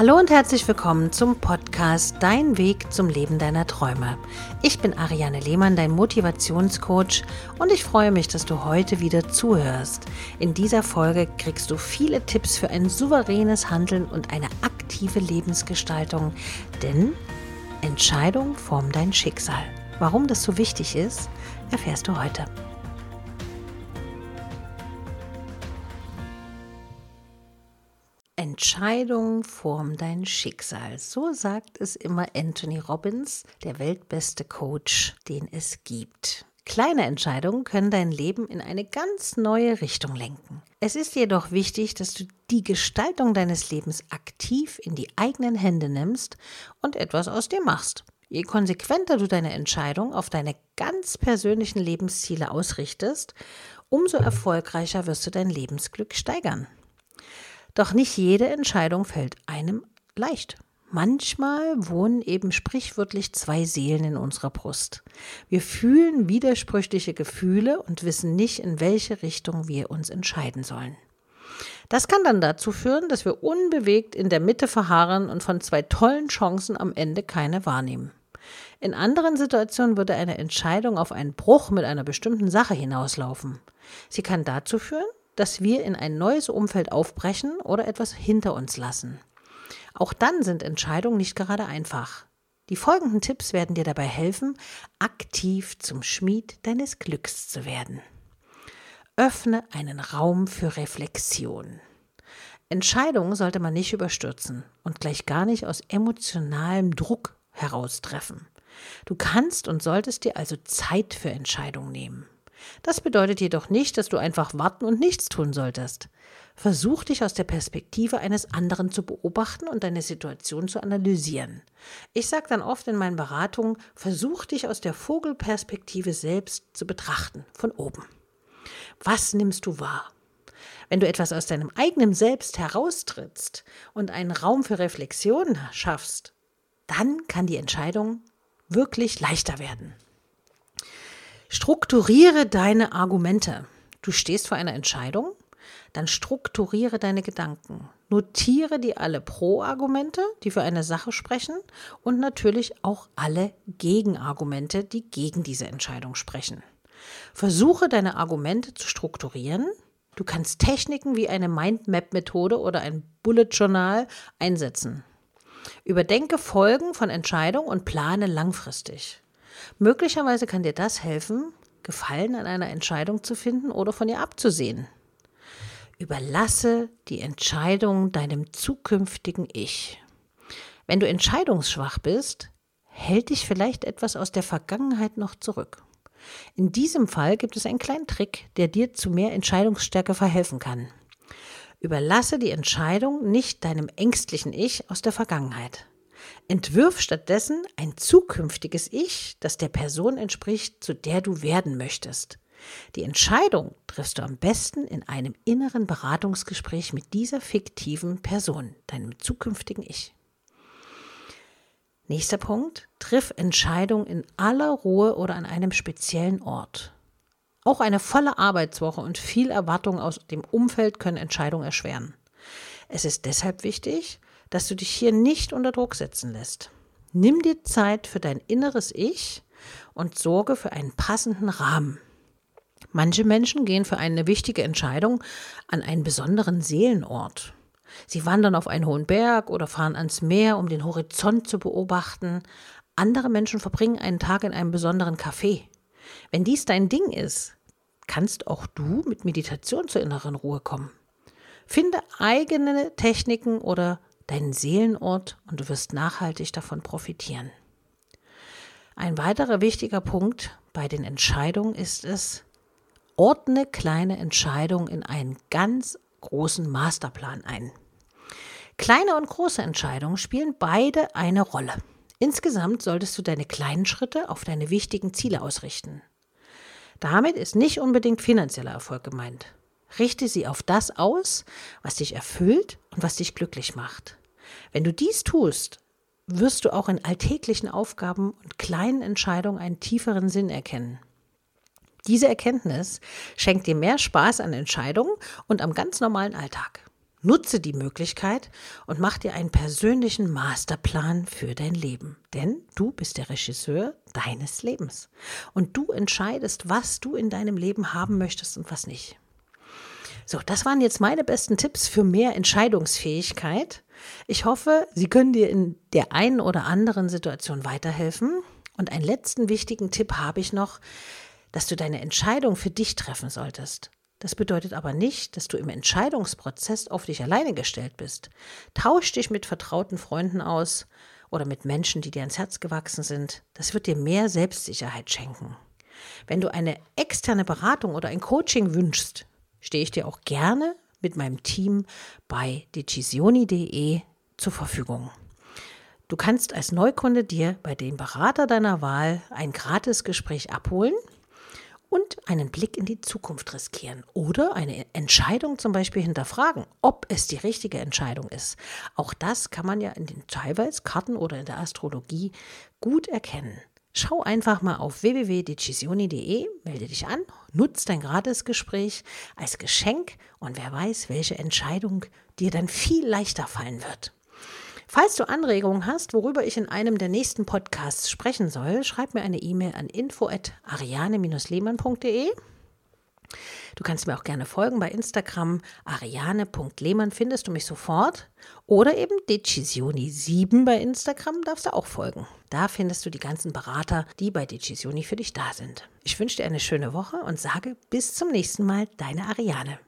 Hallo und herzlich willkommen zum Podcast Dein Weg zum Leben deiner Träume. Ich bin Ariane Lehmann, dein Motivationscoach und ich freue mich, dass du heute wieder zuhörst. In dieser Folge kriegst du viele Tipps für ein souveränes Handeln und eine aktive Lebensgestaltung, denn Entscheidung formt dein Schicksal. Warum das so wichtig ist, erfährst du heute. Entscheidung formen dein Schicksal. So sagt es immer Anthony Robbins, der weltbeste Coach, den es gibt. Kleine Entscheidungen können dein Leben in eine ganz neue Richtung lenken. Es ist jedoch wichtig, dass du die Gestaltung deines Lebens aktiv in die eigenen Hände nimmst und etwas aus dir machst. Je konsequenter du deine Entscheidung auf deine ganz persönlichen Lebensziele ausrichtest, umso erfolgreicher wirst du dein Lebensglück steigern. Doch nicht jede Entscheidung fällt einem leicht. Manchmal wohnen eben sprichwörtlich zwei Seelen in unserer Brust. Wir fühlen widersprüchliche Gefühle und wissen nicht, in welche Richtung wir uns entscheiden sollen. Das kann dann dazu führen, dass wir unbewegt in der Mitte verharren und von zwei tollen Chancen am Ende keine wahrnehmen. In anderen Situationen würde eine Entscheidung auf einen Bruch mit einer bestimmten Sache hinauslaufen. Sie kann dazu führen, dass wir in ein neues Umfeld aufbrechen oder etwas hinter uns lassen. Auch dann sind Entscheidungen nicht gerade einfach. Die folgenden Tipps werden dir dabei helfen, aktiv zum Schmied deines Glücks zu werden. Öffne einen Raum für Reflexion. Entscheidungen sollte man nicht überstürzen und gleich gar nicht aus emotionalem Druck heraustreffen. Du kannst und solltest dir also Zeit für Entscheidungen nehmen. Das bedeutet jedoch nicht, dass du einfach warten und nichts tun solltest. Versuch dich aus der Perspektive eines anderen zu beobachten und deine Situation zu analysieren. Ich sage dann oft in meinen Beratungen, versuch dich aus der Vogelperspektive selbst zu betrachten, von oben. Was nimmst du wahr? Wenn du etwas aus deinem eigenen Selbst heraustrittst und einen Raum für Reflexion schaffst, dann kann die Entscheidung wirklich leichter werden. Strukturiere deine Argumente. Du stehst vor einer Entscheidung, dann strukturiere deine Gedanken. Notiere dir alle Pro-Argumente, die für eine Sache sprechen und natürlich auch alle Gegenargumente, die gegen diese Entscheidung sprechen. Versuche deine Argumente zu strukturieren. Du kannst Techniken wie eine Mindmap-Methode oder ein Bullet Journal einsetzen. Überdenke Folgen von Entscheidungen und plane langfristig. Möglicherweise kann dir das helfen, Gefallen an einer Entscheidung zu finden oder von ihr abzusehen. Überlasse die Entscheidung deinem zukünftigen Ich. Wenn du entscheidungsschwach bist, hält dich vielleicht etwas aus der Vergangenheit noch zurück. In diesem Fall gibt es einen kleinen Trick, der dir zu mehr Entscheidungsstärke verhelfen kann. Überlasse die Entscheidung nicht deinem ängstlichen Ich aus der Vergangenheit. Entwirf stattdessen ein zukünftiges Ich, das der Person entspricht, zu der du werden möchtest. Die Entscheidung triffst du am besten in einem inneren Beratungsgespräch mit dieser fiktiven Person, deinem zukünftigen Ich. Nächster Punkt. Triff Entscheidung in aller Ruhe oder an einem speziellen Ort. Auch eine volle Arbeitswoche und viel Erwartung aus dem Umfeld können Entscheidungen erschweren. Es ist deshalb wichtig, dass du dich hier nicht unter Druck setzen lässt. Nimm dir Zeit für dein inneres Ich und sorge für einen passenden Rahmen. Manche Menschen gehen für eine wichtige Entscheidung an einen besonderen Seelenort. Sie wandern auf einen hohen Berg oder fahren ans Meer, um den Horizont zu beobachten. Andere Menschen verbringen einen Tag in einem besonderen Café. Wenn dies dein Ding ist, kannst auch du mit Meditation zur inneren Ruhe kommen. Finde eigene Techniken oder deinen Seelenort und du wirst nachhaltig davon profitieren. Ein weiterer wichtiger Punkt bei den Entscheidungen ist es, ordne kleine Entscheidungen in einen ganz großen Masterplan ein. Kleine und große Entscheidungen spielen beide eine Rolle. Insgesamt solltest du deine kleinen Schritte auf deine wichtigen Ziele ausrichten. Damit ist nicht unbedingt finanzieller Erfolg gemeint. Richte sie auf das aus, was dich erfüllt und was dich glücklich macht. Wenn du dies tust, wirst du auch in alltäglichen Aufgaben und kleinen Entscheidungen einen tieferen Sinn erkennen. Diese Erkenntnis schenkt dir mehr Spaß an Entscheidungen und am ganz normalen Alltag. Nutze die Möglichkeit und mach dir einen persönlichen Masterplan für dein Leben. Denn du bist der Regisseur deines Lebens. Und du entscheidest, was du in deinem Leben haben möchtest und was nicht. So, das waren jetzt meine besten Tipps für mehr Entscheidungsfähigkeit. Ich hoffe, sie können dir in der einen oder anderen Situation weiterhelfen. Und einen letzten wichtigen Tipp habe ich noch, dass du deine Entscheidung für dich treffen solltest. Das bedeutet aber nicht, dass du im Entscheidungsprozess auf dich alleine gestellt bist. Tausch dich mit vertrauten Freunden aus oder mit Menschen, die dir ans Herz gewachsen sind. Das wird dir mehr Selbstsicherheit schenken. Wenn du eine externe Beratung oder ein Coaching wünschst, stehe ich dir auch gerne mit meinem Team bei decisioni.de zur Verfügung. Du kannst als Neukunde dir bei dem Berater deiner Wahl ein Gratisgespräch abholen und einen Blick in die Zukunft riskieren oder eine Entscheidung zum Beispiel hinterfragen, ob es die richtige Entscheidung ist. Auch das kann man ja in den teilweise Karten oder in der Astrologie gut erkennen. Schau einfach mal auf www.decisioni.de, melde dich an, nutze dein Gratisgespräch als Geschenk und wer weiß, welche Entscheidung dir dann viel leichter fallen wird. Falls du Anregungen hast, worüber ich in einem der nächsten Podcasts sprechen soll, schreib mir eine E-Mail an info@ariane-lehmann.de. Du kannst mir auch gerne folgen bei Instagram ariane.lehmann findest du mich sofort oder eben Decisioni7 bei Instagram darfst du auch folgen. Da findest du die ganzen Berater, die bei Decisioni für dich da sind. Ich wünsche dir eine schöne Woche und sage bis zum nächsten Mal, deine Ariane.